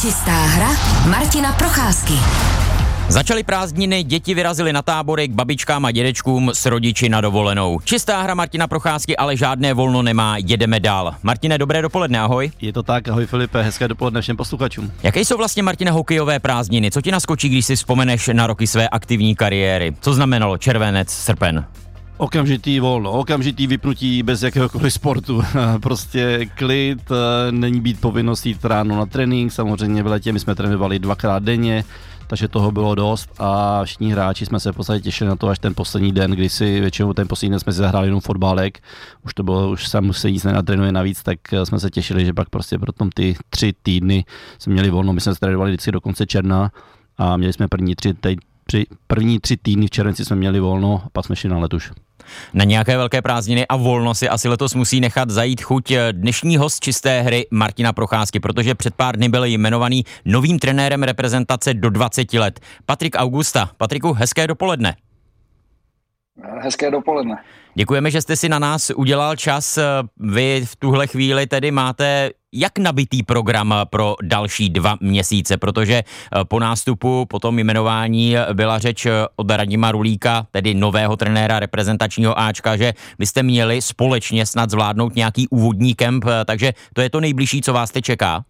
Čistá hra Martina Procházky. Začaly prázdniny, děti vyrazily na tábory k babičkám a dědečkům s rodiči na dovolenou. Čistá hra Martina Procházky, ale žádné volno nemá, jedeme dál. Martine, dobré dopoledne, ahoj. Je to tak, ahoj Filipe, hezké dopoledne všem posluchačům. Jaké jsou vlastně, Martine, hokejové prázdniny? Co ti naskočí, když si vzpomeneš na roky své aktivní kariéry? Co znamenalo červenec, srpen? Okamžitý volno, okamžitý vypnutí bez jakéhokoliv sportu. prostě klid, eh, není být povinnost jít ráno na trénink, samozřejmě v letě my jsme trénovali dvakrát denně, takže toho bylo dost a všichni hráči jsme se v podstatě těšili na to až ten poslední den, kdy si většinou ten poslední den jsme si zahráli jenom fotbalek, už to bylo, už sam se nic nenatrénuje navíc, tak eh, jsme se těšili, že pak prostě pro tom ty tři týdny jsme měli volno, my jsme se trénovali vždycky do konce června a měli jsme první tři, tři, první tři týdny v červenci jsme měli volno a pak jsme šli na letuš. Na nějaké velké prázdniny a volno si asi letos musí nechat zajít chuť dnešní host čisté hry Martina Procházky, protože před pár dny byl jmenovaný novým trenérem reprezentace do 20 let. Patrik Augusta. Patriku, hezké dopoledne. Hezké dopoledne. Děkujeme, že jste si na nás udělal čas. Vy v tuhle chvíli tedy máte jak nabitý program pro další dva měsíce, protože eh, po nástupu, po tom jmenování byla řeč eh, od Radima Rulíka, tedy nového trenéra reprezentačního Ačka, že byste měli společně snad zvládnout nějaký úvodní kemp, eh, takže to je to nejbližší, co vás teď čeká?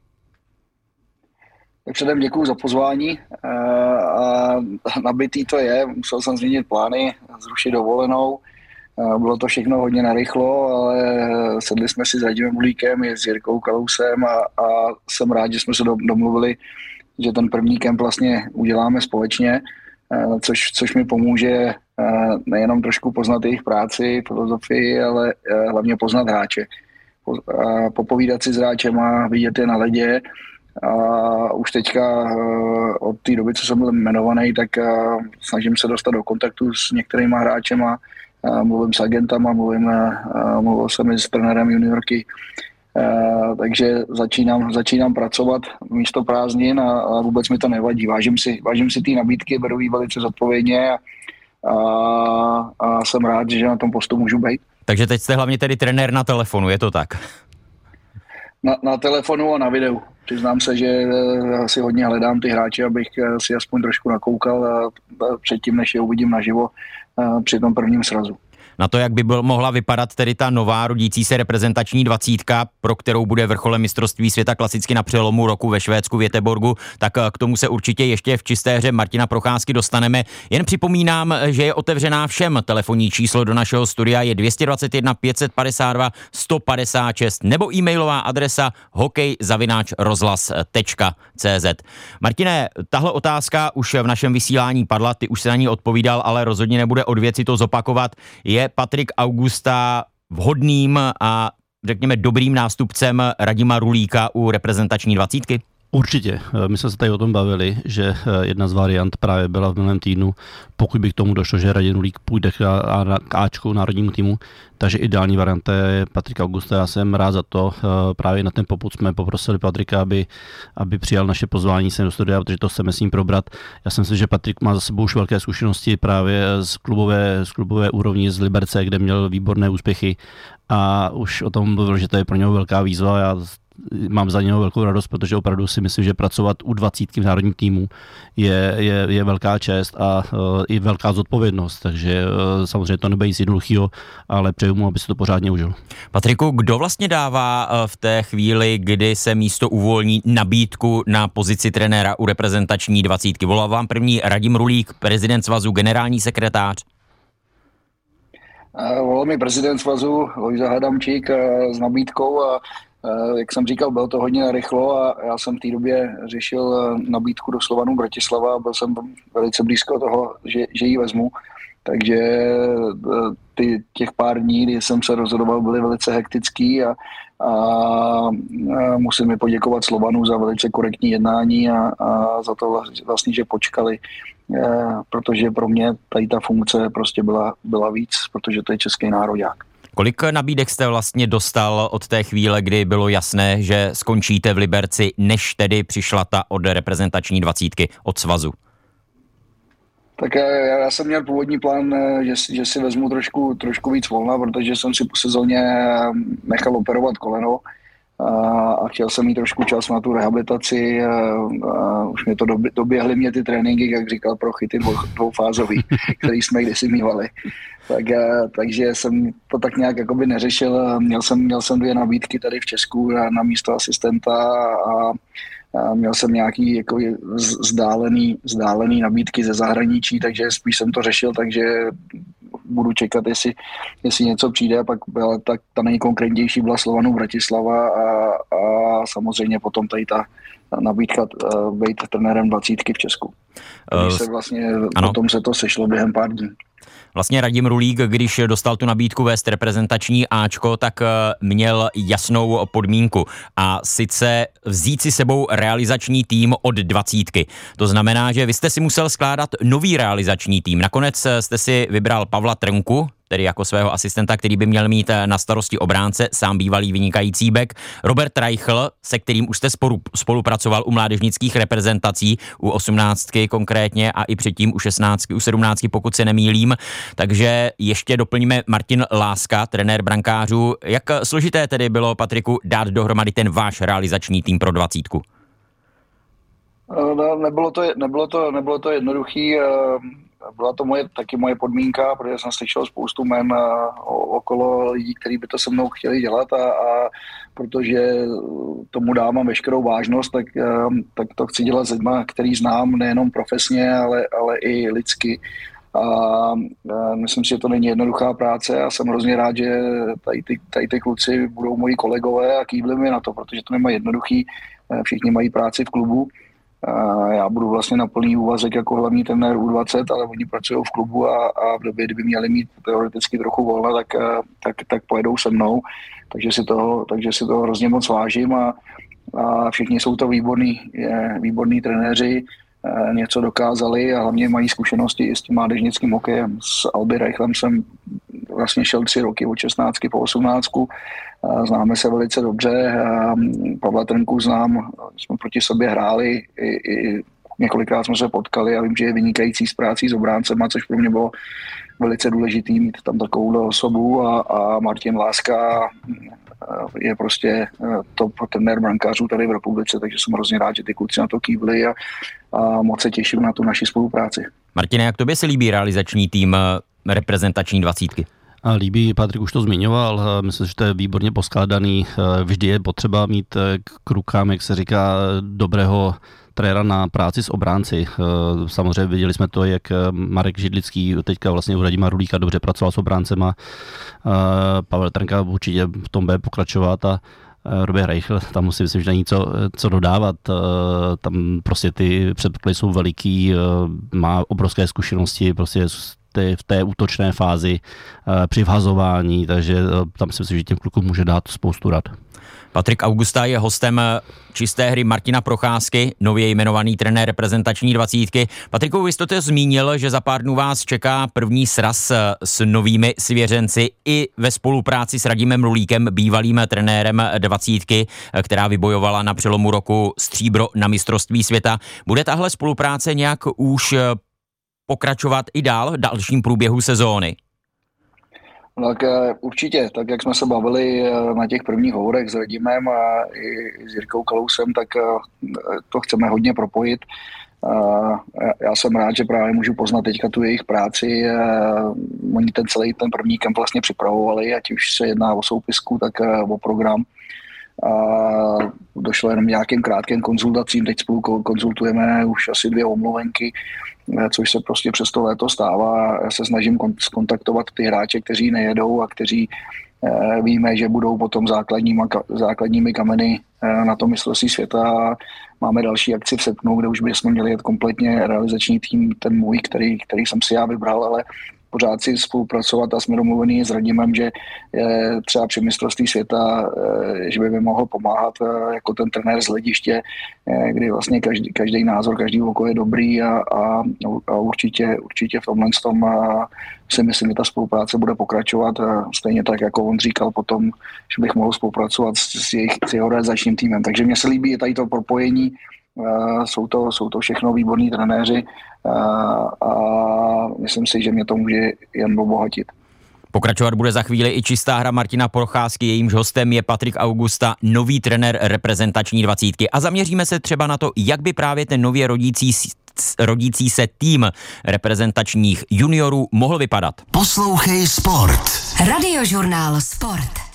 Předem děkuji za pozvání. A nabitý to je, musel jsem změnit plány, zrušit dovolenou, bylo to všechno hodně narychlo, ale sedli jsme si s Radimem Mulíkem i s Jirkou Kalousem a, a jsem rád, že jsme se domluvili, že ten první kemp vlastně uděláme společně, což, což mi pomůže nejenom trošku poznat jejich práci, filozofii, ale hlavně poznat hráče. Popovídat si s hráčem a vidět je na ledě, a už teďka od té doby, co jsem byl jmenovaný, tak snažím se dostat do kontaktu s některými hráčema, mluvím s agentama, mluvím, mluvil jsem i s trenérem juniorky, takže začínám, začínám pracovat místo prázdnin a, a vůbec mi to nevadí. Vážím si, vážím si ty nabídky, beru ji velice zodpovědně a, a, a jsem rád, že na tom postu můžu být. Takže teď jste hlavně tedy trenér na telefonu, je to tak? Na, na telefonu a na videu. Přiznám se, že eh, si hodně hledám ty hráče, abych eh, si aspoň trošku nakoukal předtím, než je uvidím naživo při tom prvním srazu na to, jak by byl, mohla vypadat tedy ta nová rodící se reprezentační dvacítka, pro kterou bude vrcholem mistrovství světa klasicky na přelomu roku ve Švédsku v Jeteborgu, tak eh, k tomu se určitě ještě v čisté hře Martina Procházky dostaneme. Jen připomínám, že je otevřená všem. Telefonní číslo do našeho studia je 221 552 156 nebo e-mailová adresa hokejzavináčrozhlas.cz. Martine, tahle otázka už v našem vysílání padla, ty už se na ní odpovídal, ale rozhodně nebude od věci to zopakovat. Je Patrik Augusta vhodným a řekněme dobrým nástupcem Radima Rulíka u reprezentační dvacítky? Určitě. My jsme se tady o tom bavili, že eh, jedna z variant právě byla v minulém týdnu, pokud by k tomu došlo, že Radim Rulík půjde k Ačku národnímu týmu, takže ideální varianta je Patrik Augusta. Já jsem rád za to. Eh, právě na ten poput jsme poprosili Patrika, aby, aby přijal naše pozvání sem do studia, protože to chceme s ním probrat. Já jsem si, že Patrik má za sebou už velké zkušenosti právě z klubové, z klubové úrovni z Liberce, kde měl výborné úspěchy a už o tom mluvil, že to je pro něho velká výzva. Já mám za něho velkou radost, protože opravdu si myslím, že pracovat u 20 v národním týmu je, je, je velká čest a uh, i velká zodpovědnost, takže uh, samozřejmě to nebude nic jednoduchého, ale přeju mu, aby se to pořádně užil. Patriku, kdo vlastně dává uh, v té chvíli, kdy se místo uvolní nabídku na pozici trenéra u reprezentační dvacítky? Volal vám první Radim Rulík, prezident svazu, generální sekretář? Volal mi prezident svazu Lojza Hadamčík s nabídkou a Eh, jak jsem říkal, bylo to hodně rychlo a já jsem v té době řešil eh, nabídku do Slovanu Bratislava a byl jsem velice blízko toho, že, že ji vezmu. Takže eh, ty, těch pár dní, kdy jsem se rozhodoval, byly velice hektický a, a, a musím mi poděkovat Slovanu za velice korektní jednání a, a za to vlastně, že počkali, protože pro mě tady ta funkce prostě byla, byla víc, protože to je český národák. Kolik nabídek jste vlastně dostal od té chvíle, kdy bylo jasné, že skončíte v Liberci, než tedy přišla ta od reprezentační dvacítky od svazu? Tak já, já jsem měl původní plán, eh, že, že si vezmu trošku, trošku víc volna, protože jsem si po sezóně eh, nechal operovat koleno a chtěl jsem mít trošku čas na tu rehabilitaci. A, už mě to doběhly mě ty tréninky, jak říkal, pro chyty dvou, dvoufázový, který jsme kdysi mývali. Tak, takže jsem to tak nějak jakoby neřešil. Měl jsem, měl jsem dvě nabídky tady v Česku na, na místo asistenta a, a měl jsem nějaký jako vzdálený, vzdálený nabídky ze zahraničí, takže spíš jsem to řešil, takže budu čekat, jestli, jestli něco přijde a pak byla ta, ta nejkonkrétnější byla Slovanu Bratislava a, a samozřejmě potom tady ta nabídka uh, být trenérem dvacítky v Česku. Uh, se vlastně, ano. potom se to sešlo během pár dní. Vlastně Radim Rulík, když dostal tu nabídku vést reprezentační Ačko, tak eh, měl jasnou podmínku a sice vzít si sebou realizační tým od dvacítky. To znamená, že vy jste si musel skládat nový realizační tým. Nakonec eh, jste si vybral Pavla Trnku, tedy jako svého asistenta, který by měl mít eh, na starosti obránce, sám bývalý vynikající bek. Robert Reichl, se kterým už jste spolu, spolupracoval u mládežnických reprezentací, u 18 konkrétně a i předtím u 16, u 17, pokud se nemýlím. Takže ještě doplníme Martin Láska, trenér brankářů. Jak složité tedy bylo, Patriku, dát dohromady ten váš realizační tým pro dvacítku? Eh, no, nebylo to, nebylo to, nebylo to jednoduchý. Eh, byla to moje, taky moje podmínka, protože jsem slyšel spoustu men okolo lidí, kteří by to se mnou chtěli dělat a, a protože tomu dávám veškerou vážnost, tak, tak to chci dělat s lidmi, který znám nejenom profesně, ale, ale i lidsky. A, a myslím si, že to není jednoduchá práce a jsem hrozně rád, že tady ty, tady ty kluci budou moji kolegové a kývli mi na to, protože to nemá jednoduchý. Všichni mají práci v klubu já budu vlastně na plný úvazek jako hlavní trenér U20, ale oni pracují v klubu a, a v době, kdyby měli mít teoreticky trochu volna, tak, eh, tak, tak pojedou se mnou. Takže si toho, takže si toho hrozně moc vážím a, a všichni jsou to výborní, výborní trenéři, eh, něco dokázali a hlavně mají zkušenosti i s tím mládežnickým hokejem. S Alby Reichlem jsem vlastně šel tři roky od 16 po 18 Známe se velice dobře. Pavla Trnku znám, jsme proti sobě hráli, i, i několikrát jsme se potkali a vím, že je vynikající s prácí s obráncema, což pro mě bylo velice důležitý mít tam takovou osobu a, a Martin Láska je prostě top trenér brankářů tady v republice, takže jsem hrozně rád, že ty kluci na to kývli a, a moc se těším na tu naši spolupráci. Martine, jak tobě se líbí realizační tým reprezentační dvacítky? Líbí, Patrik už to zmiňoval, myslím, že to je výborně poskládaný. Vždy je potřeba mít eh, k rukám, jak se říká, dobrého trenéra na práci s obránci. Eh, samozřejmě viděli jsme to, jak eh, Marek Židlický teďka vlastně u Radima Rulíka dobře pracoval s obráncema. Pavel Trnka určitě v tom bude pokračovat a Robert Reichl, tam musím myslím, že není co, co dodávat. Tam prostě ty předpoklady jsou veliký, má obrovské zkušenosti, prostě ty, v té útočné fázi eh, při vhazování, takže eh, tam si myslím, že těm klukům může dát spoustu rad. Patrik Augusta je hostem eh, čisté hry Martina Procházky, nově jmenovaný trenér reprezentační dvacítky. Patriku, vy jste to zmínil, že za pár dnů vás čeká první sraz s novými svěřenci i ve spolupráci s Radimem Rulíkem, bývalým trenérem dvacítky, která vybojovala na přelomu roku stříbro na mistrovství světa. Bude tahle spolupráce nějak už pokračovat i dál v dalším průběhu sezóny? Tak eh, určitě, tak jak jsme se bavili eh, na těch prvních hovorech s Radimem a i s Jirkou Kalousem, tak eh, to chceme hodně propojit. Já jsem rád, že právě můžu poznat teďka tu jejich práci. Oni ten celý ten první kemp vlastně připravovali, ať už se jedná o soupisku, tak o program. A došlo jenom nějakým krátkým konzultacím, teď spolu konzultujeme už asi dvě omluvenky, což se prostě přes to léto stává. Já se snažím kontaktovat ty hráče, kteří nejedou a kteří eh, víme, že budou potom základníma, základními kameny eh, na tom mistrovství světa. Máme další akci v srpnu, kde už bychom měli jet kompletně realizační tým, ten můj, který, který jsem si já vybral, ale pořád si spolupracovat a jsme domluvení s Radimem, že je třeba při mistrovství světa, eh, že by mi mohl pomáhat eh, jako ten trenér z hlediště, eh, kdy vlastně každý, každý názor, každý oko je dobrý a, a, a určitě, určitě v tomhle tom si myslím, že ta spolupráce bude pokračovat. Stejně tak, jako on říkal potom, že bych mohl spolupracovat s, s, jejich, s jeho realizačním týmem. Takže mně se líbí tady to propojení jsou to, jsou to všechno výborní trenéři a myslím si, že mě to může jen obohatit. Pokračovat bude za chvíli i čistá hra Martina Procházky, jejímž hostem je Patrik Augusta, nový trenér reprezentační dvacítky. A zaměříme se třeba na to, jak by právě ten nově rodící rodící se tým reprezentačních juniorů mohl vypadat. Poslouchej Sport. Radiožurnál Sport.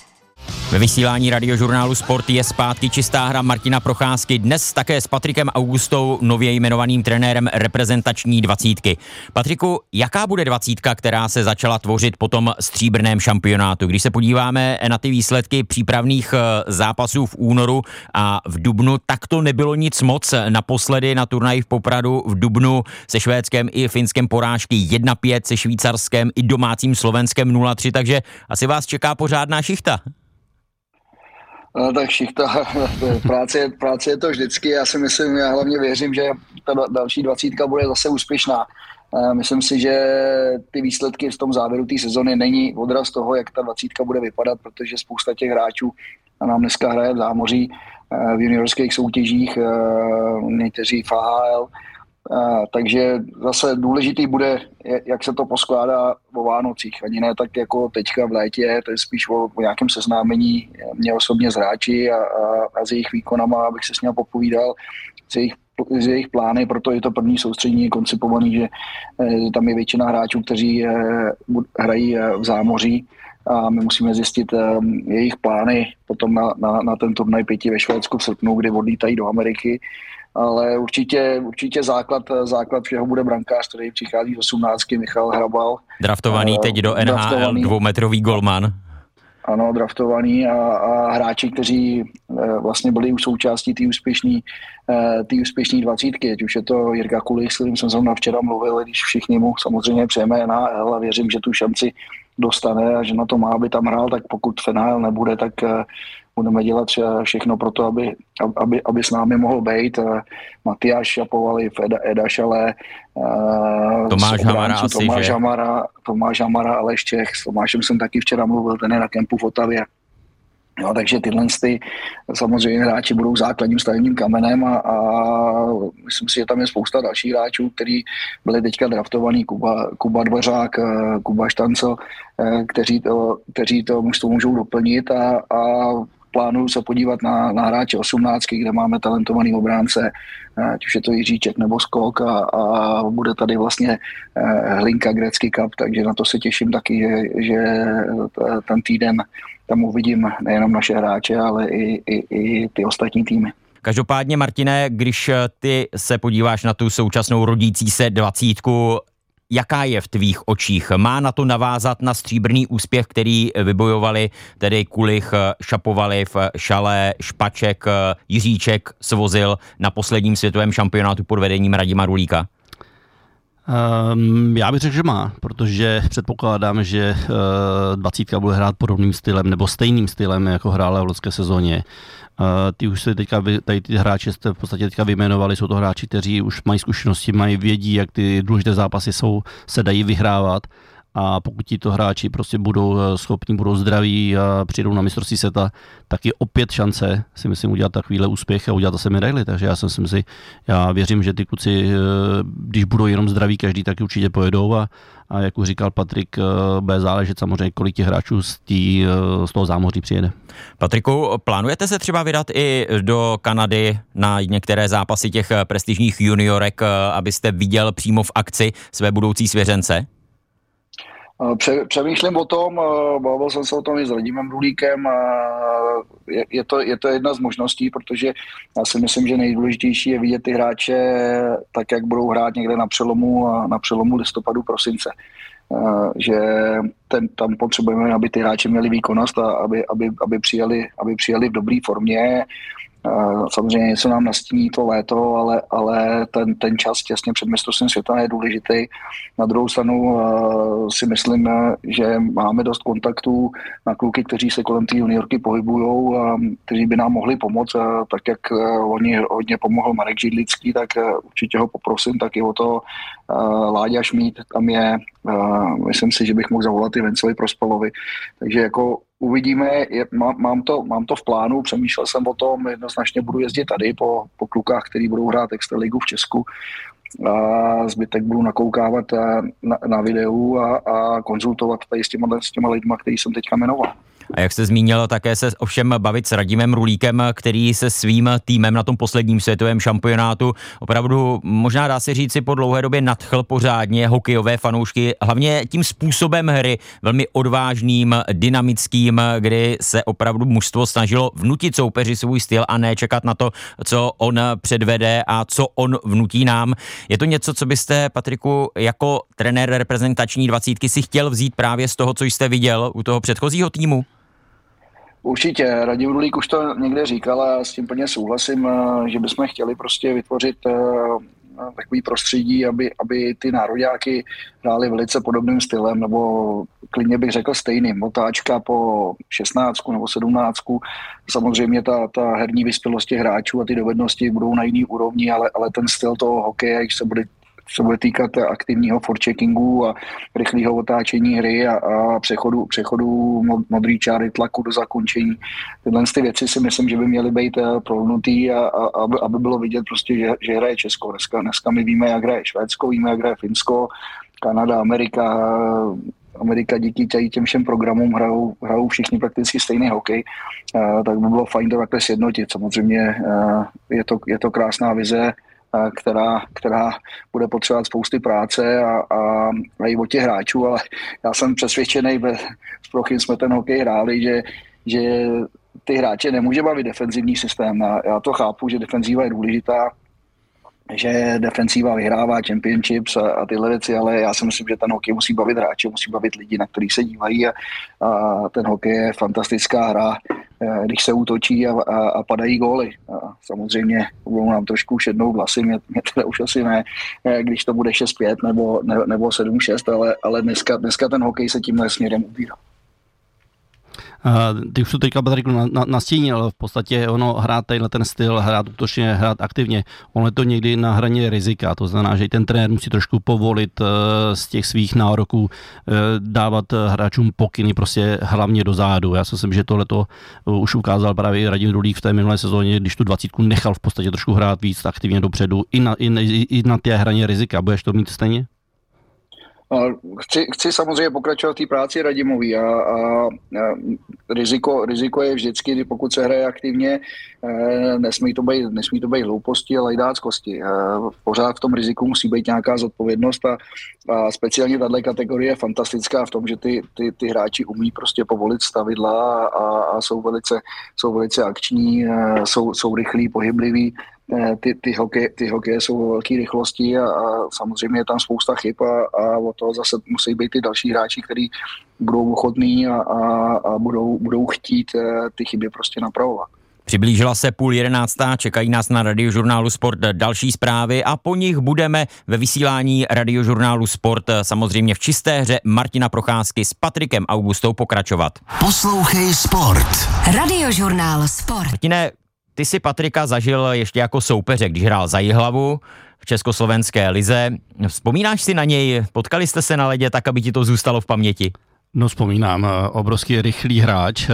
Ve vysílání radiožurnálu Sport je zpátky čistá hra Martina Procházky, dnes také s Patrikem Augustou, nově jmenovaným trenérem reprezentační dvacítky. Patriku, jaká bude dvacítka, která se začala tvořit po tom stříbrném šampionátu? Když se podíváme na ty výsledky přípravných eh, zápasů v únoru a v Dubnu, tak to nebylo nic moc. Naposledy na turnaji v Popradu v Dubnu se švédském i finském porážky 1-5, se švýcarském i domácím slovenskem 0-3, takže asi vás čeká pořádná šichta. No, tak šichta, práce, práce je to vždycky. Já si myslím, já hlavně věřím, že ta další dvacítka bude zase úspěšná. Myslím si, že ty výsledky v tom závěru té sezony není odraz toho, jak ta dvacítka bude vypadat, protože spousta těch hráčů nám dneska hraje v zámoří v juniorských soutěžích, někteří v AHL, takže zase důležitý bude, jak se to poskládá o Vánocích. Ani ne tak jako teďka v létě, to je spíš o, o nějakém seznámení mě osobně s hráči a, a, a s jejich výkonama, abych se s ním popovídal, s jejich, s jejich plány, proto je to první soustředění koncipovaný, že e, tam je většina hráčů, kteří e, hrají e, v zámoří a my musíme zjistit jejich plány potom na, na, na ten turnaj pěti ve Švédsku v srpnu, kdy odlítají do Ameriky ale určitě, určitě základ, základ všeho bude brankář, který přichází z 18. Michal Hrabal. Draftovaný uh, teď do NHL, dvoumetrový golman. Ano, draftovaný a, a hráči, kteří uh, vlastně byli už součástí té úspěšné uh, úspěšný dvacítky, ať už je to Jirka Kulich, s kterým jsem zrovna včera mluvil, když všichni mu samozřejmě přejeme NHL a věřím, že tu šanci dostane a že na to má, aby tam hrál, tak pokud Fenál nebude, tak budeme dělat všechno pro to, aby, aby, aby s námi mohl být. Matyáš Šapovali, Eda, Eda Šale, Tomáš Hamara asi, Tomáš že? Hamara, Tomáš Hamara, Aleš Čech, s Tomášem jsem taky včera mluvil, ten je na kempu v Otavě. Jo, takže tyhle ty samozřejmě hráči budou základním stavebním kamenem a, a myslím si, že tam je spousta dalších hráčů, kteří byli teďka draftovaní, Kuba, Kuba Dvořák, Kuba Štancel, eh, kteří to, kteří to můžou doplnit a, a plánuju se podívat na, na hráče 18, kde máme talentovaný obránce, ať už je to Jiříček nebo Skok a, a bude tady vlastně eh, Hlinka Grecký Cup, takže na to se těším taky, že, že ten týden tam uvidím nejenom naše hráče, ale i, i, i ty ostatní týmy. Každopádně, Martine, když ty se podíváš na tu současnou rodící se dvacítku, jaká je v tvých očích? Má na to navázat na stříbrný úspěch, který vybojovali tedy Kulich, Šapovaliv, Šalé, Špaček, Jiříček svozil na posledním světovém šampionátu pod vedením Radima Rulíka? Um, já bych řekl, že má, protože předpokládám, že uh, dvacítka bude hrát podobným stylem nebo stejným stylem, jako hrála v loňské sezóně. Uh, ty už se teďka, tady ty hráči jste v podstatě teďka vyjmenovali, jsou to hráči, kteří už mají zkušenosti, mají vědí, jak ty důležité zápasy jsou, se dají vyhrávat a pokud ti to hráči prostě budou eh, schopni, budou zdraví a přijdou na mistrovství světa, tak je opět šance si myslím udělat takovýhle úspěch a udělat zase medaily. Takže já jsem si, já věřím, že ty kluci, eh, když budou jenom zdraví každý, tak určitě pojedou a, a jak už říkal Patrik, eh, bude záležet samozřejmě, kolik těch hráčů z, tý, z toho zámoří přijede. Patriku, plánujete se třeba vydat i do Kanady na některé zápasy těch prestižních juniorek, abyste viděl přímo v akci své budoucí svěřence? Přemýšlím o tom, bavil jsem se o tom i s Radimem Rulíkem, je, je, to, je to jedna z možností, protože já si myslím, že nejdůležitější je vidět ty hráče tak, jak budou hrát někde na přelomu, na přelomu listopadu, prosince. Že ten, tam potřebujeme, aby ty hráči měli výkonnost a aby, aby, aby, přijeli, aby přijeli v dobré formě, Samozřejmě něco nám nastíní to léto, ale, ale ten, ten čas těsně před mistrovstvím světa je důležitý. Na druhou stranu si myslím, že máme dost kontaktů na kluky, kteří se kolem té juniorky pohybují, kteří by nám mohli pomoct, tak jak oni hodně pomohl Marek Židlický, tak určitě ho poprosím taky o to Láďa Šmít, tam je, myslím si, že bych mohl zavolat i Vencovi Prospalovi, takže jako uvidíme, je, má, mám, to, mám to v plánu, přemýšlel jsem o tom, jednoznačně budu jezdit tady po, po klukách, který budou hrát Extraligu v Česku, a zbytek budu nakoukávat na, na videu a, a konzultovat tady s těma, s těma lidma, který jsem teďka jmenoval. A jak se zmínil, také se ovšem bavit s Radimem Rulíkem, který se svým týmem na tom posledním světovém šampionátu opravdu, možná dá se říci, po dlouhé době nadchl pořádně hokejové fanoušky, hlavně tím způsobem hry, velmi odvážným, dynamickým, kdy se opravdu mužstvo snažilo vnutit soupeři svůj styl a ne čekat na to, co on předvede a co on vnutí nám. Je to něco, co byste, Patriku, jako trenér reprezentační dvacítky si chtěl vzít právě z toho, co jste viděl u toho předchozího týmu? Určitě, Radim Rulík už to někde říkal a s tím plně souhlasím, eh, že bychom chtěli prostě vytvořit eh, takový prostředí, aby, aby ty nároďáky hráli velice podobným stylem, nebo klidně bych řekl stejným. Otáčka po 16 nebo 17. Samozřejmě ta, ta herní vyspělost těch hráčů a ty dovednosti budou na jiný úrovni, ale, ale ten styl toho hokeje, když se bude se bude týkat aktivního forecheckingu a rychlého otáčení hry a, a přechodu, přechodu modrý čáry tlaku do zakončení. Tyhle ty věci si myslím, že by měly být eh, prolnutý a, a aby, aby, bylo vidět prostě, že, že hraje Česko. Dneska, dneska my víme, jak hraje Švédsko, víme, jak hraje Finsko, Kanada, Amerika, Amerika díky tady těm všem programům hrajou, hrajou všichni prakticky stejný hokej, uh, tak by bylo fajn to takhle sjednotit. Samozřejmě uh, je, to, je to krásná vize, která, která bude potřebovat spousty práce a, a, a i o těch hráčů, ale já jsem přesvědčený, s Prochym jsme ten hokej hráli, že, že ty hráče nemůže bavit defenzivní systém. Já to chápu, že defenzíva je důležitá, že defensíva vyhrává championships a, a tyhle věci, ale já si myslím, že ten hokej musí bavit hráče, musí bavit lidi, na který se dívají a, a ten hokej je fantastická hra, eh, když se útočí a, a, a padají góly. A samozřejmě budou nám trošku šednou vlasy, mě, mě teda už asi ne, eh, když to bude 6-5 nebo, ne, nebo 7-6, ale, ale dneska, dneska ten hokej se tímhle směrem ubírá. Ty už to teďka Patriku nastínil, v podstatě ono hrát tenhle ten styl, hrát útočně, hrát aktivně, ono je to někdy na hraně rizika, to znamená, že ten trenér musí trošku povolit eh, z těch svých nároků, eh, dávat hráčům pokyny prostě hlavně do zádu. Já si myslím, že tohle to eh, už ukázal právě Radim Rulík v té minulé sezóně, když tu dvacítku nechal v podstatě trošku hrát víc aktivně dopředu i na, i, i na té hraně rizika. Budeš to mít stejně? Chci, chci samozřejmě pokračovat v té práci Radimový a, a, a riziko, riziko je vždycky, pokud se hraje aktivně, eh, nesmí to být, nesmí to být hlouposti, ale i dáckosti. Eh, pořád v tom riziku musí být nějaká zodpovědnost a, a speciálně tato kategorie je fantastická v tom, že ty, ty, ty hráči umí prostě povolit stavidla a, a jsou, velice, jsou velice akční, eh, jsou, jsou rychlí, pohybliví ty, ty, hokej, ty hokeje jsou velké rychlosti a, a samozřejmě je tam spousta chyb a, a o to zase musí být ty další hráči, kteří budou ochotní a, a, a budou, budou chtít eh, ty chyby prostě napravovat. Přiblížila se půl jedenáctá, čekají nás na radiožurnálu Sport další zprávy a po nich budeme ve vysílání radiožurnálu Sport samozřejmě v čisté hře Martina Procházky s Patrikem Augustou pokračovat. Poslouchej Sport. Radiožurnál Sport. Martine, ty si Patrika zažil ještě jako soupeře, když hrál za Jihlavu v československé lize. Vzpomínáš si na něj? Potkali jste se na ledě tak, aby ti to zůstalo v paměti? No vzpomínám, obrovský rychlý hráč,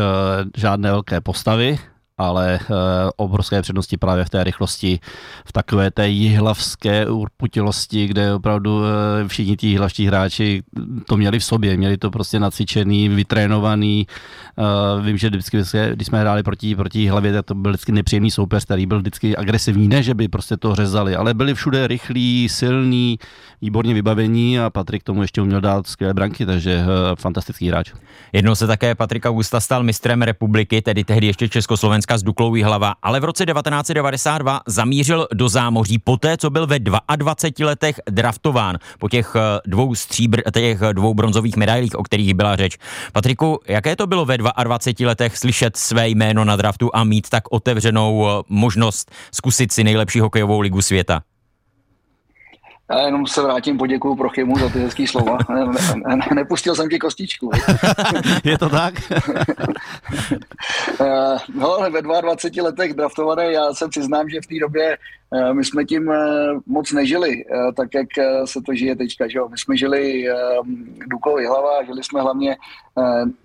žádné velké postavy, ale uh, obrovské přednosti právě v té rychlosti, v takové té jihlavské urputilosti, kde opravdu uh, všichni ti jihlavští hráči to měli v sobě, měli to prostě nacvičený, vytrénovaný. Uh, vím, že vždycky, když jsme hráli proti, proti hlavě, tak to byl vždycky nepříjemný soupeř, který byl vždycky agresivní, ne, že by prostě to řezali, ale byli všude rychlí, silní, výborně vybavení a Patrik tomu ještě uměl dát skvělé branky, takže fantastický hráč. Jednou se také Patrika Gusta stal mistrem republiky, tedy tehdy ještě Československa Česka z Duklou hlava, ale v roce 1992 zamířil do zámoří poté, co byl ve 22 letech draftován po těch eh, dvou stříbr, těch dvou bronzových medailích, o kterých byla řeč. Patriku, jaké to bylo ve 22 letech slyšet své jméno na draftu a mít tak otevřenou eh, možnost zkusit si nejlepší hokejovou ligu světa? Já jenom se vrátím, poděkuju Prochymu za ty hezký slova. Ne, ne, ne, nepustil jsem ti kostičku. Je to tak? Eh, no, ale ve 22 letech draftované, já se přiznám, že v té době eh, my jsme tím eh, moc nežili, tak jak se to žije teďka. Že jo? My jsme žili Duklovi hlava, žili jsme hlavně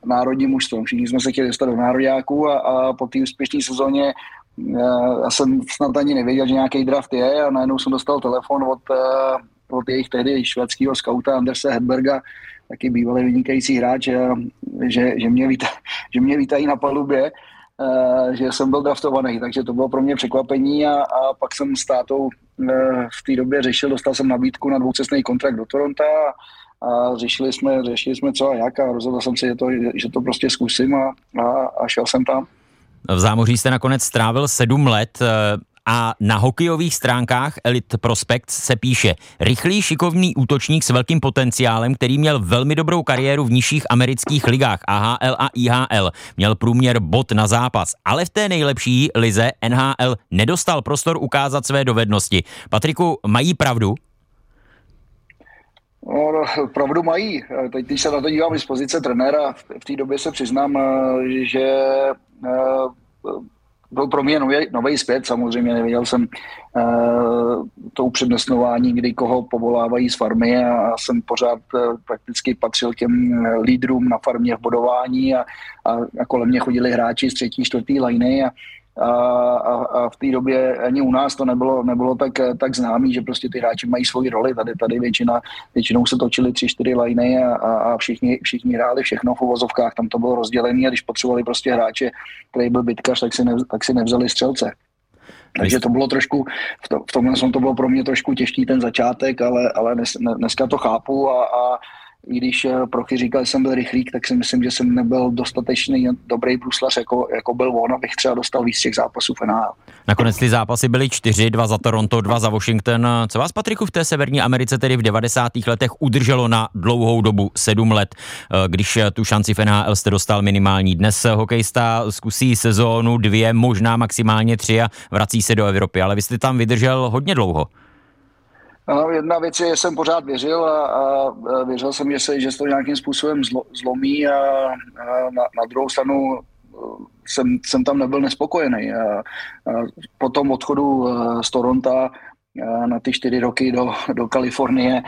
národním mužstvem. Všichni jsme se chtěli dostat do národňáků a, a po té úspěšné sezóně já jsem snad ani nevěděl, že nějaký draft je a najednou jsem dostal telefon od, od jejich tehdy švédského skauta Anderse Hedberga, taky bývalý vynikající hráč, že, že, mě, víta, že mě vítají na palubě Eh, že jsem byl draftovaný, takže to bylo pro mě překvapení a, a pak jsem s tátou eh, v té době řešil, dostal jsem nabídku na dvoucestný kontrakt do Toronto a, a řešili jsme, řešili jsme co a jak a rozhodl jsem si, že to, že to prostě zkusím a, a, a šel jsem tam. V zámoří jste nakonec strávil sedm let. Eh, a na hokejových stránkách Elite Prospects se píše rychlý, šikovný útočník s velkým potenciálem, který měl velmi dobrou kariéru v nižších amerických ligách AHL a IHL. Měl průměr bod na zápas, ale v té nejlepší lize NHL nedostal prostor ukázat své dovednosti. Patriku, mají pravdu? No, no, pravdu mají. Teď, když se na to dívám z pozice trenéra, v, té době se přiznám, eh, že eh, byl pro mě nový, nový zpět, samozřejmě nevěděl jsem uh, to upřednostňování, kdy koho povolávají z farmy a jsem pořád uh, prakticky patřil těm lídrům na farmě v bodování a, a, kolem mě chodili hráči z třetí, čtvrtý liny a, a, a, a v té době ani u nás to nebylo, nebylo tak, tak známý, že prostě ty hráči mají svoji roli. Tady, tady většina, většinou se točili tři, čtyři liny a, a, všichni, všichni hráli všechno v uvozovkách, tam to bylo rozdělené a když potřebovali prostě hráče, který byl bytkař, tak si, ne, tak si nevzali střelce. Takže to bylo trošku, v, to, v tomhle to bylo pro mě trošku těžký ten začátek, ale, ale dnes, dneska to chápu a, a když eh, Prochy říkal, že jsem byl rychlík, tak si myslím, že jsem nebyl dostatečný dobrý bruslař, jako, jako byl on, abych třeba dostal víc těch zápasů v NHL. Nakonec ty zápasy byly čtyři, dva za Toronto, dva za Washington. Co vás, Patriku, v té Severní Americe tedy v 90. letech udrželo na dlouhou dobu, sedm let, eh, když tu šanci v NHL jste dostal minimální. Dnes hokejista zkusí sezónu dvě, možná maximálně tři a vrací se do Evropy, ale vy jste tam vydržel hodně dlouho. No, jedna věc je, že jsem pořád věřil a, a věřil jsem, že se, že se to nějakým způsobem zlo, zlomí a, a na, na druhou stranu eh, jsem, jsem tam nebyl nespokojený. A, a po tom odchodu eh, z Toronto eh, na ty čtyři roky do, do Kalifornie,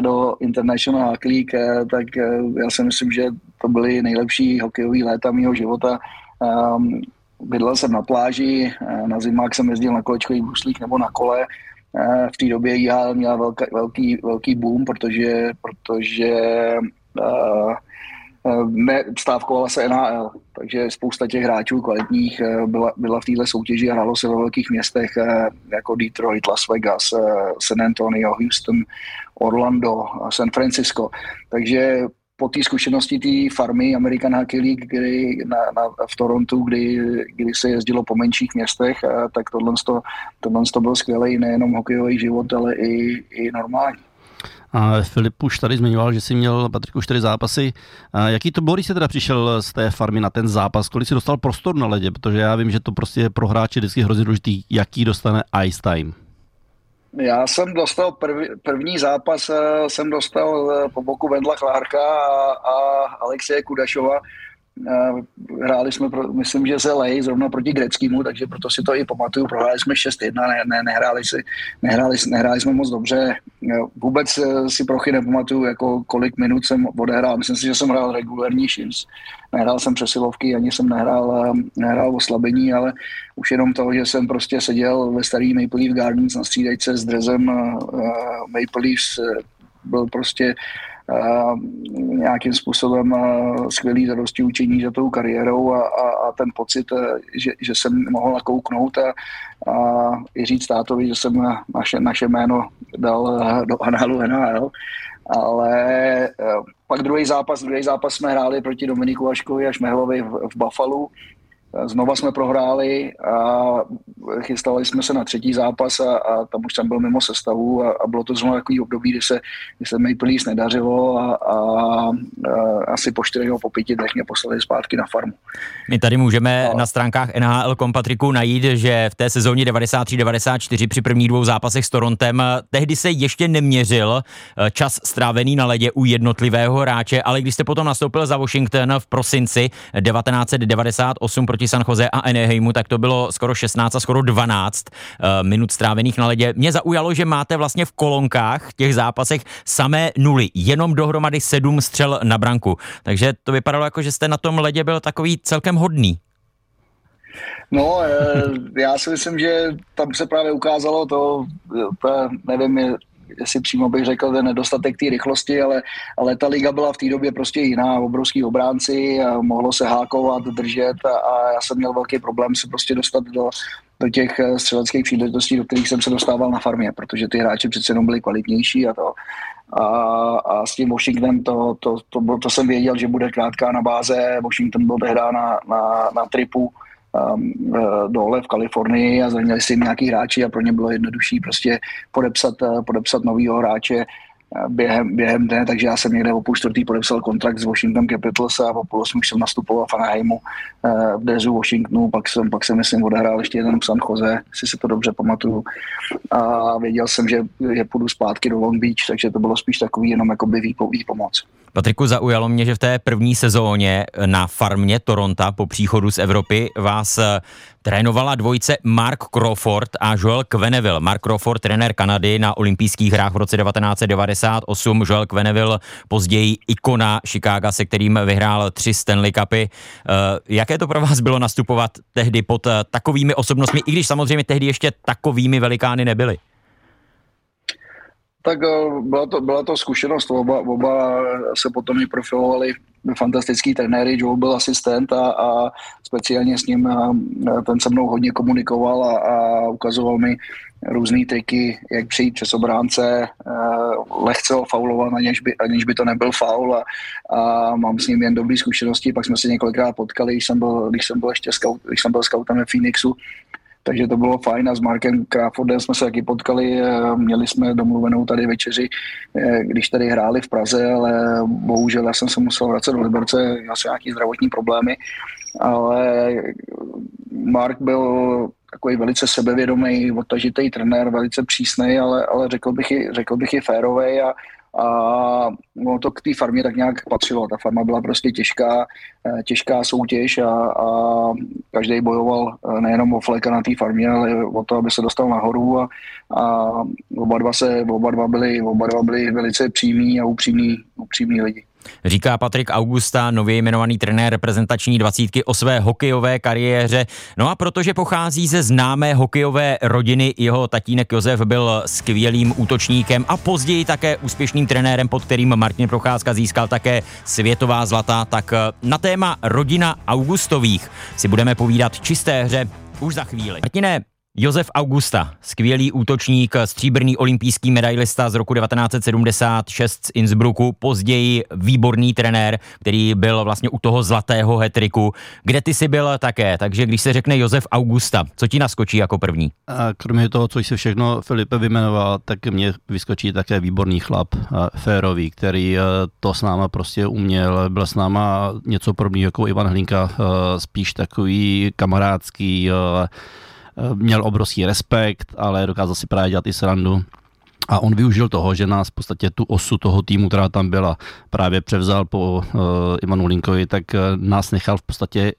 do International Hockey League, tak já si myslím, že to byly nejlepší hokejové léta mého života. Ehm, bydlel jsem na pláži, na zimách jsem jezdil na kolečkový bruslík nebo na kole v té době IHL měla velká, velký, velký boom, protože, protože uh, ne, stávkovala se NHL, takže spousta těch hráčů kvalitních byla, byla v této soutěži a hrálo se ve velkých městech jako Detroit, Las Vegas, San Antonio, Houston, Orlando, San Francisco. Takže po té zkušenosti té farmy American Hockey League kdy na, na, v Torontu, kdy, kdy se jezdilo po menších městech, a, tak tohle, to, tohle to byl skvělý nejenom hokejový život, ale i, i normální. A Filip už tady zmiňoval, že jsi měl, Patriku, čtyři zápasy. A jaký to byl, když jsi teda přišel z té farmy na ten zápas? Kolik jsi dostal prostor na ledě? Protože já vím, že to prostě pro hráče vždycky hrozně důležitý, jaký dostane ice time. Já jsem dostal první, první zápas, eh, jsem dostal eh, po boku Vendla Klárka a, a Alexeje Kudašova. Eh, hráli jsme, pro, myslím, že se lej zrovna proti Greckému, takže proto si to i pamatuju. Prohráli jsme 6-1, ne, ne, nehráli, si, nehráli, nehráli jsme moc dobře. Vůbec si prochy nepamatuju, jako kolik minut jsem odehrál. Myslím si, že jsem hrál regulární šims. Nehrál jsem přesilovky, ani jsem nehrál, nehrál oslabení, ale už jenom to, že jsem prostě seděl ve starý Maple Leaf Gardens na střídajce s drezem Maple Leafs, byl prostě uh, nějakým způsobem uh, skvělý zadosti učení za tou kariérou a, a, a ten pocit, uh, že, že jsem mohl nakouknout a, a i říct tátovi, že jsem naše, naše jméno dal do análu NHL. Ale pak druhý zápas, druhý zápas jsme hráli proti Dominiku Vaškovi a Šmehlovi v, v Buffalo Znova jsme prohráli a chystali jsme se na třetí zápas a, a tam už jsem byl mimo sestavu a, a bylo to znovu takový období, kdy se, kdy se Maple Leafs nedařilo a, a, a asi po čtyřech nebo po pěti dnech mě poslali zpátky na farmu. My tady můžeme a... na stránkách NHL Kompatriku najít, že v té sezóně 93-94 při prvních dvou zápasech s Torontem tehdy se ještě neměřil eh, čas strávený na ledě u jednotlivého hráče, ale když jste potom nastoupil za Washington v prosinci 1998 proti proti San Jose a Anaheimu, tak to bylo skoro 16 a skoro 12 uh, eh, minut strávených na ledě. Mě zaujalo, že máte vlastně v kolonkách těch zápasech samé nuly, jenom dohromady sedm střel na branku. Takže to vypadalo jako, že jste na tom ledě byl takový celkem hodný. No, já si myslím, že tam se právě ukázalo to, to nevím, jestli přímo bych řekl ten nedostatek té rychlosti, ale, ale ta liga byla v té době prostě jiná, obrovský obránci, a mohlo se hákovat, držet a, a já jsem měl velký problém se prostě dostat do, do těch eh, střeleckých příležitostí, do kterých jsem se dostával na farmě, protože ty hráči přece jenom byli kvalitnější a to. A, a s tím Washingtonem to, to, to, to, to jsem věděl, že bude krátká na báze. Washington byl tehdy na, na, na tripu um, eh, dole v Kalifornii a zranili si nějaký hráči a pro ně bylo jednodušší prostě podepsat, eh, podepsat novýho hráče během, během dne, takže já jsem někde o půl čtvrtý podepsal kontrakt s Washington Capitals a po půl osmi jsem nastupoval v Anaheimu eh, v Dezu Washingtonu, pak jsem, pak jsem myslím odehrál ještě jeden v San Jose, si si to dobře pamatuju a věděl jsem, že, že půjdu zpátky do Long Beach, takže to bylo spíš takový jenom výpo, výpomoc. Patriku, zaujalo mě, že v té první sezóně na farmě Toronto po příchodu z Evropy vás eh, trénovala dvojice Mark Crawford a Joel Quenneville. Mark Crawford, trenér Kanady na olympijských hrách v roce 1998, Joel Quenneville později ikona Chicago, se kterým vyhrál tři Stanley Cupy. Eh, jaké to pro vás bylo nastupovat tehdy pod eh, takovými osobnostmi, i když samozřejmě tehdy ještě takovými velikány nebyly? Tak eh, byla to, byla to zkušenost, oba, oba se potom i profilovali fantastický trenéry, Joe byl asistent a, a speciálně s ním eh, ten se mnou hodně komunikoval a, a ukazoval mi různé triky, jak přijít přes obránce, uh, lehce ho faulovat, aniž by, aniž by to nebyl faul. A, a mám s ním jen dobré zkušenosti, pak jsme se několikrát potkali, když jsem byl, když jsem byl ještě scout, když jsem byl scoutem ve Phoenixu, takže to bylo fajn a s Markem Crawfordem jsme se taky potkali, eh, měli jsme domluvenou tady večeři, eh, když tady hráli v Praze, ale bohužel já jsem se musel vracet do Liberce, měl jsem nějaký zdravotní problémy, ale Mark byl takový velice sebevědomý, odtažitý trenér, velice přísný, ale, ale řekl bych i, řekl bych i férový a, a no, to k té farmě tak nějak patřilo. Ta farma byla prostě těžká, eh, těžká soutěž a, a každý bojoval eh, nejenom o fleka na té farmě, ale o to, aby se dostal nahoru a, a oba, dva se, oba, dva byli, oba dva byli velice přímí a upřímní, upřímní lidi. Říká Patrik Augusta, nově jmenovaný trenér reprezentační dvacítky o své hokejové kariéře. No a protože pochází ze známé hokejové rodiny, jeho tatínek Josef byl skvělým útočníkem a později také úspěšným trenérem, pod kterým Martin Procházka získal také světová zlata, tak na téma rodina Augustových si budeme povídat čisté hře už za chvíli. Martine, Josef Augusta, skvělý útočník, stříbrný olympijský medailista z roku 1976 z Innsbrucku, později výborný trenér, který byl vlastně u toho zlatého hetriku, kde ty si byl také, takže když se řekne Josef Augusta, co ti naskočí jako první? A kromě toho, co jsi všechno Filipe vymenoval, tak mě vyskočí také výborný chlap, férový, který to s náma prostě uměl, byl s náma něco podobného jako Ivan Hlinka, spíš takový kamarádský, Eh, měl obrovský respekt, ale dokázal si právě dělat i srandu. A on využil toho, že nás v podstatě tu osu toho týmu, která tam byla, právě převzal po uh, Ivanu Linkovi, tak uh, nás nechal v podstatě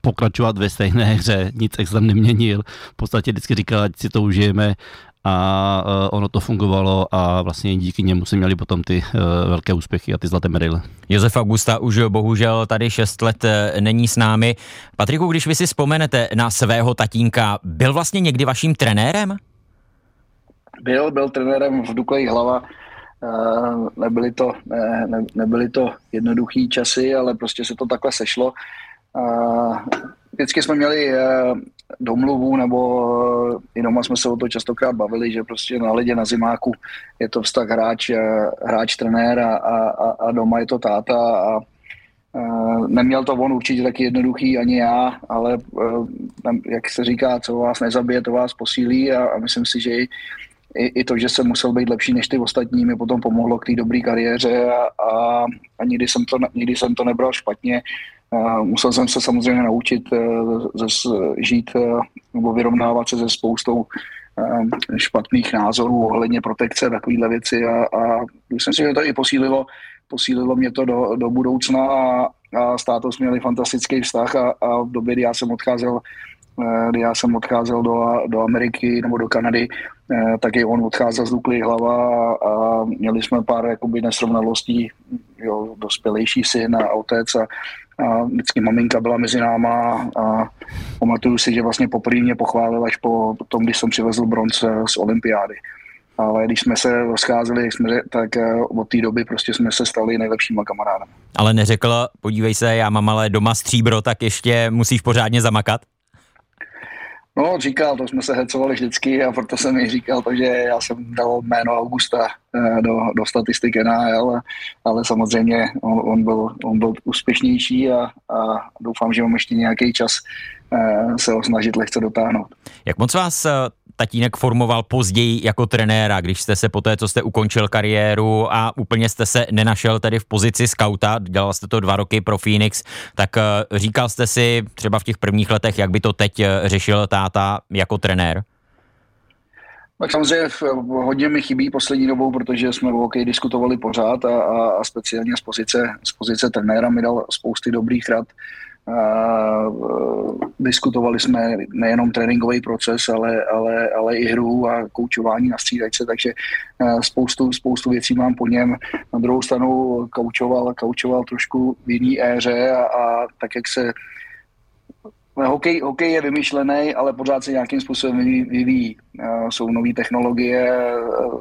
pokračovat ve stejné hře, nic extra neměnil. V podstatě vždycky říkal, ať si to užijeme a uh, ono to fungovalo a vlastně díky němu jsme měli potom ty uh, velké úspěchy a ty zlaté medaile. Josef Augusta už bohužel tady 6 let uh, není s námi. Patriku, když vy si vzpomenete na svého tatínka, byl vlastně někdy vaším trenérem? Byl, byl trenérem v Duklej hlava. Nebyly to, ne, ne, nebyly to jednoduché časy, ale prostě se to takhle sešlo. Vždycky jsme měli domluvu, nebo i doma jsme se o to častokrát bavili, že prostě na ledě na zimáku je to vztah hráč, eh, hráč trenér a, a, a doma je to táta a, neměl to on určitě taky jednoduchý, ani já, ale eh, jak se říká, co vás nezabije, to vás posílí a, a myslím si, že i, i, i to, že jsem musel být lepší než ty ostatní, mi potom pomohlo k té dobré kariéře a, a, a nikdy, jsem to, nikdy jsem to nebral špatně. Musel jsem se samozřejmě naučit eh, žít eh, nebo vyrovnávat se se spoustou eh, špatných názorů ohledně protekce, takovéhle věci. A, a myslím si, že to i posílilo, posílilo mě to do, do budoucna a, a s tátou jsme měli fantastický vztah a, a v době, kdy já jsem odcházel kdy já jsem odcházel do, do Ameriky nebo do Kanady, tak i on odcházel z Dukly hlava a, a měli jsme pár jakoby nesrovnalostí, jo, dospělejší syn a otec a, a vždycky maminka byla mezi náma a pamatuju si, že vlastně poprvé mě pochválila až po tom, když jsem přivezl bronze z olympiády. Ale když jsme se rozcházeli, tak eh, od té doby prostě jsme se stali nejlepšíma kamarádem. Ale neřekl, podívej se, já mám ale doma stříbro, tak ještě musíš pořádně zamakat? No, říkal, to jsme se hecovali vždycky a proto jsem mi říkal to, že já jsem dal jméno Augusta eh, do, do statistiky NHL, ale, samozřejmě on, on, byl, on byl úspěšnější a, a doufám, že mám ještě nějaký čas eh, se ho snažit lehce dotáhnout. Jak moc vás tatínek formoval později jako trenéra, když jste se po té, co jste ukončil kariéru a úplně jste se nenašel tedy v pozici skauta, dělal jste to dva roky pro Phoenix, tak eh, říkal jste si třeba v těch prvních letech, jak by to teď eh, řešil táta jako trenér? Tak samozřejmě hodně mi chybí poslední dobou, protože jsme o hokej diskutovali pořád a, a, a speciálně z pozice, z pozice trenéra mi dal spousty dobrých rad. Uh, diskutovali jsme nejenom tréninkový proces, ale, ale, ale i hru a koučování na střídačce, takže uh, spoustu, spoustu věcí mám po něm. Na druhou stranu koučoval, koučoval trošku v jiný éře a, a tak, jak se Hokej, hokej je vymyšlený, ale pořád se nějakým způsobem vyvíjí. Jsou nové technologie,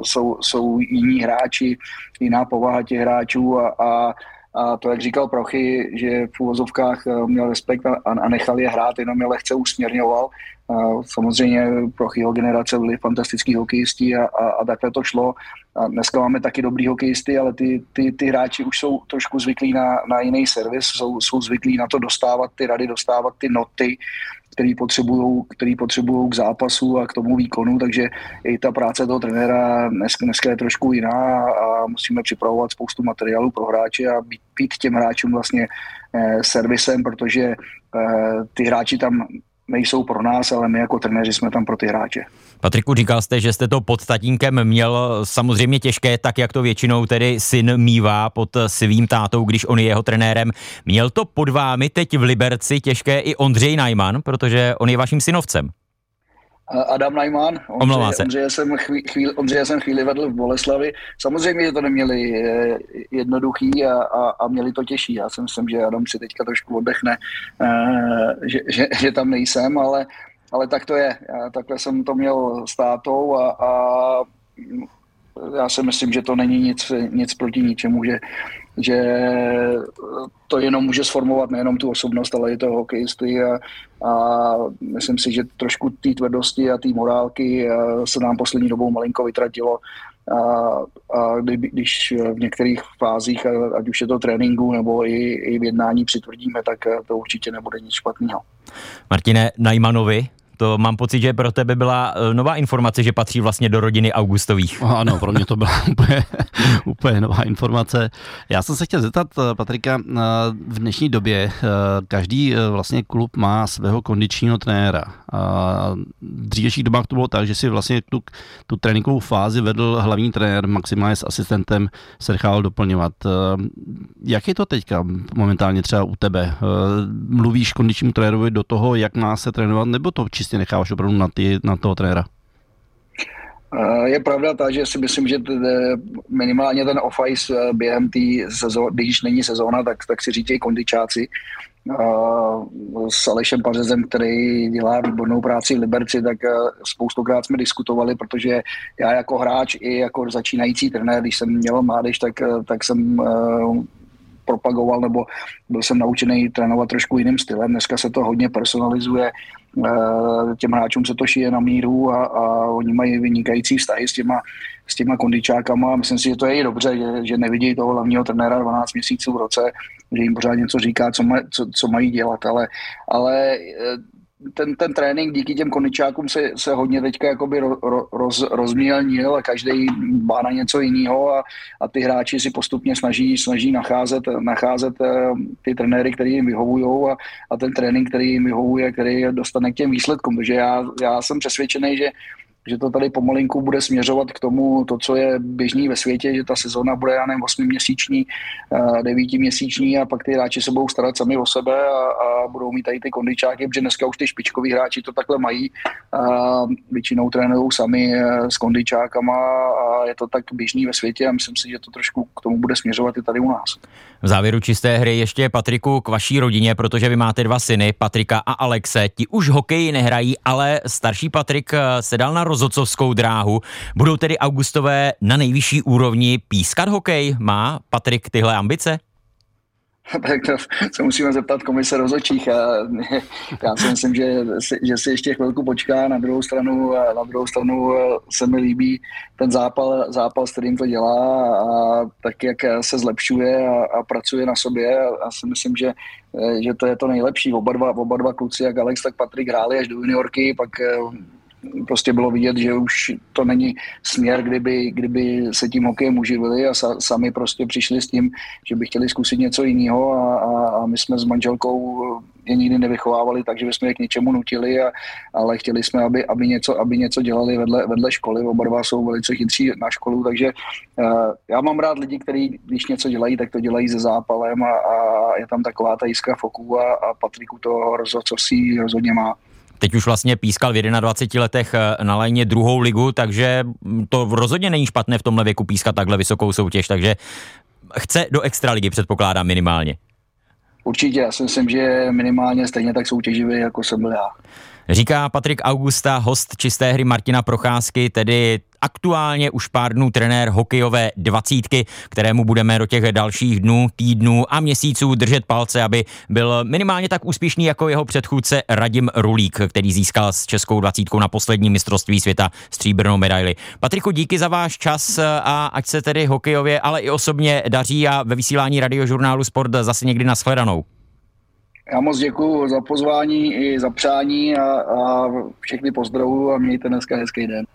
jsou, jsou jiní hráči, jiná povaha těch hráčů a, a a to, jak říkal Prochy, že v úvozovkách eh, měl respekt a, a nechal je hrát, jenom je lehce usměrňoval. A samozřejmě Prochyho generace byli fantastický hokejisti a, a, a takhle to šlo. A dneska máme taky dobrý hokejisty, ale ty, ty, ty hráči už jsou trošku zvyklí na, na jiný servis, jsou, jsou zvyklí na to dostávat ty rady, dostávat ty noty který potřebují který potřebujou k zápasu a k tomu výkonu, takže i ta práce toho trenéra dneska, dneska je trošku jiná a musíme připravovat spoustu materiálu pro hráče a být, být těm hráčům vlastně eh, servisem, protože eh, ty hráči tam nejsou pro nás, ale my jako trenéři jsme tam pro ty hráče. Patriku, říkal jste, že jste to pod tatínkem měl samozřejmě těžké, tak jak to většinou tedy syn mívá pod svým tátou, když on je jeho trenérem. Měl to pod vámi teď v Liberci těžké i Ondřej Najman, protože on je vaším synovcem. Adam Najman. Omlouvám se. Ondřeje jsem, chvíli, Ondřeje jsem chvíli vedl v Boleslavi. Samozřejmě, že to neměli eh, jednoduchý a, a, a měli to těžší. Já si myslím, že Adam si teďka trošku oddechne, eh, že, že, že tam nejsem, ale, ale tak to je. Já takhle jsem to měl s tátou a, a já si myslím, že to není nic, nic proti ničemu, že, že to jenom může sformovat nejenom tu osobnost, ale i toho hokejisty a, a myslím si, že trošku té tvrdosti a té morálky se nám poslední dobou malinko vytratilo a, a kdy, když v některých fázích, ať už je to tréninku nebo i, i v jednání přitvrdíme, tak to určitě nebude nic špatného. Martine Najmanovi, to mám pocit, že pro tebe byla eh, nová informace, že patří vlastně do rodiny Augustových. Ano, pro mě to byla úplně, úplně nová informace. Já jsem se chtěl zeptat, eh, Patrika, eh, v dnešní době každý vlastně klub má svého kondičního trenéra. V dřívějších dobách to bylo tak, že si vlastně tu, tu tréninkovou fázi vedl hlavní trenér, maximálně s asistentem se nechal doplňovat. Jak je to teďka momentálně třeba u tebe? Mluvíš kondičnímu trenérovi do toho, jak má se trénovat, nebo to čistě necháváš opravdu na, ty, na toho trenéra? Je pravda ta, že si myslím, že minimálně ten off-ice eh, během té sezóny, když není sezóna, tak, tak si říkají kondičáci. S Alešem Pařezem, který dělá výbornou práci v Liberci, tak eh, spoustokrát jsme diskutovali, protože já jako hráč i jako začínající trenér, když jsem měl mládež, tak, eh, tak jsem propagoval, nebo byl jsem naučený trénovat trošku jiným stylem. Dneska se to hodně personalizuje, eh, těm hráčům se to šije na míru a, a oni mají vynikající vztahy s těma, s těma kondičákama. Myslím si, že to je i dobře, že, že nevidí toho hlavního trenéra 12 měsíců v roce, že jim pořád něco říká, co, maj, co, co mají dělat, ale, ale eh, ten, ten trénink díky těm koničákům se, se hodně teďka jakoby ro, roz, rozmělnil a každý má na něco jiného a, a ty hráči si postupně snaží, snaží nacházet, nacházet eh, ty trenéry, který jim vyhovují a, a ten trénink, který jim vyhovuje, který dostane k těm výsledkům. Takže já, já jsem přesvědčený, že že to tady pomalinku bude směřovat k tomu, to, co je běžný ve světě, že ta sezóna bude, já nevím, 8 měsíční, 9 měsíční a pak ty hráči se budou starat sami o sebe a, a budou mít tady ty kondičáky, protože dneska už ty špičkoví hráči to takhle mají. A většinou trénují sami s kondičákama a je to tak běžný ve světě a myslím si, že to trošku k tomu bude směřovat i tady u nás. V závěru čisté hry ještě Patriku k vaší rodině, protože vy máte dva syny, Patrika a Alexe. Ti už hokej nehrají, ale starší Patrik eh, se dal na rozhodcovskou dráhu. Budou tedy Augustové na nejvyšší úrovni pískat hokej? Má Patrik tyhle ambice? tak to se musíme zeptat komise rozhodčích. Já si myslím, že, že si ještě chvilku počká. Na druhou stranu, na druhou stranu se mi líbí ten zápal, zápal, s kterým to dělá a tak, jak se zlepšuje a, a pracuje na sobě. Já si myslím, že, že to je to nejlepší. Oba dva, oba dva kluci, jak Alex, tak Patrik hráli až do juniorky, pak prostě bylo vidět, že už to není směr, kdyby, kdyby se tím hokejem uživili a sa, sami prostě přišli s tím, že by chtěli zkusit něco jiného a, a, a my jsme s manželkou je nikdy nevychovávali, takže jsme je k něčemu nutili, a, ale chtěli jsme, aby, aby, něco, aby něco dělali vedle, vedle školy. Oba dva jsou velice chytří na školu, takže uh, já mám rád lidi, kteří, když něco dělají, tak to dělají se zápalem a, a je tam taková ta jiskra foku a, a Patriku to rozhodcovství rozhodně má. Teď už vlastně pískal v 21 letech eh, na lajně druhou ligu, takže to rozhodně není špatné v tomhle věku pískat takhle vysokou soutěž, takže chce do extraligy, předpokládám minimálně. Určitě, já si myslím, že minimálně stejně tak soutěživý, jako jsem byl já. Říká Patrik Augusta, host čisté hry Martina Procházky, tedy aktuálně už pár dnů trenér hokejové dvacítky, kterému budeme do těch dalších dnů, týdnů a měsíců držet palce, aby byl minimálně tak úspěšný jako jeho předchůdce Radim Rulík, který získal s českou dvacítkou na poslední mistrovství světa stříbrnou medaili. Patriku, díky za váš čas a ať se tedy hokejově, ale i osobně daří a ve vysílání radiožurnálu Sport zase někdy nashledanou. Já moc děkuji za pozvání i za přání a, a všechny pozdravu a mějte dneska hezký den.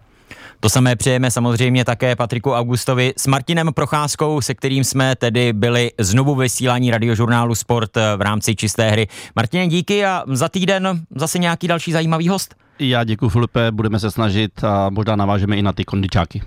To samé přejeme samozřejmě také Patriku Augustovi s Martinem Procházkou, se kterým jsme tedy byli znovu vysílání radiožurnálu Sport v rámci čisté hry. Martine, díky a za týden zase nějaký další zajímavý host. Já děkuji Filipe, budeme se snažit a možná navážeme i na ty kondičáky.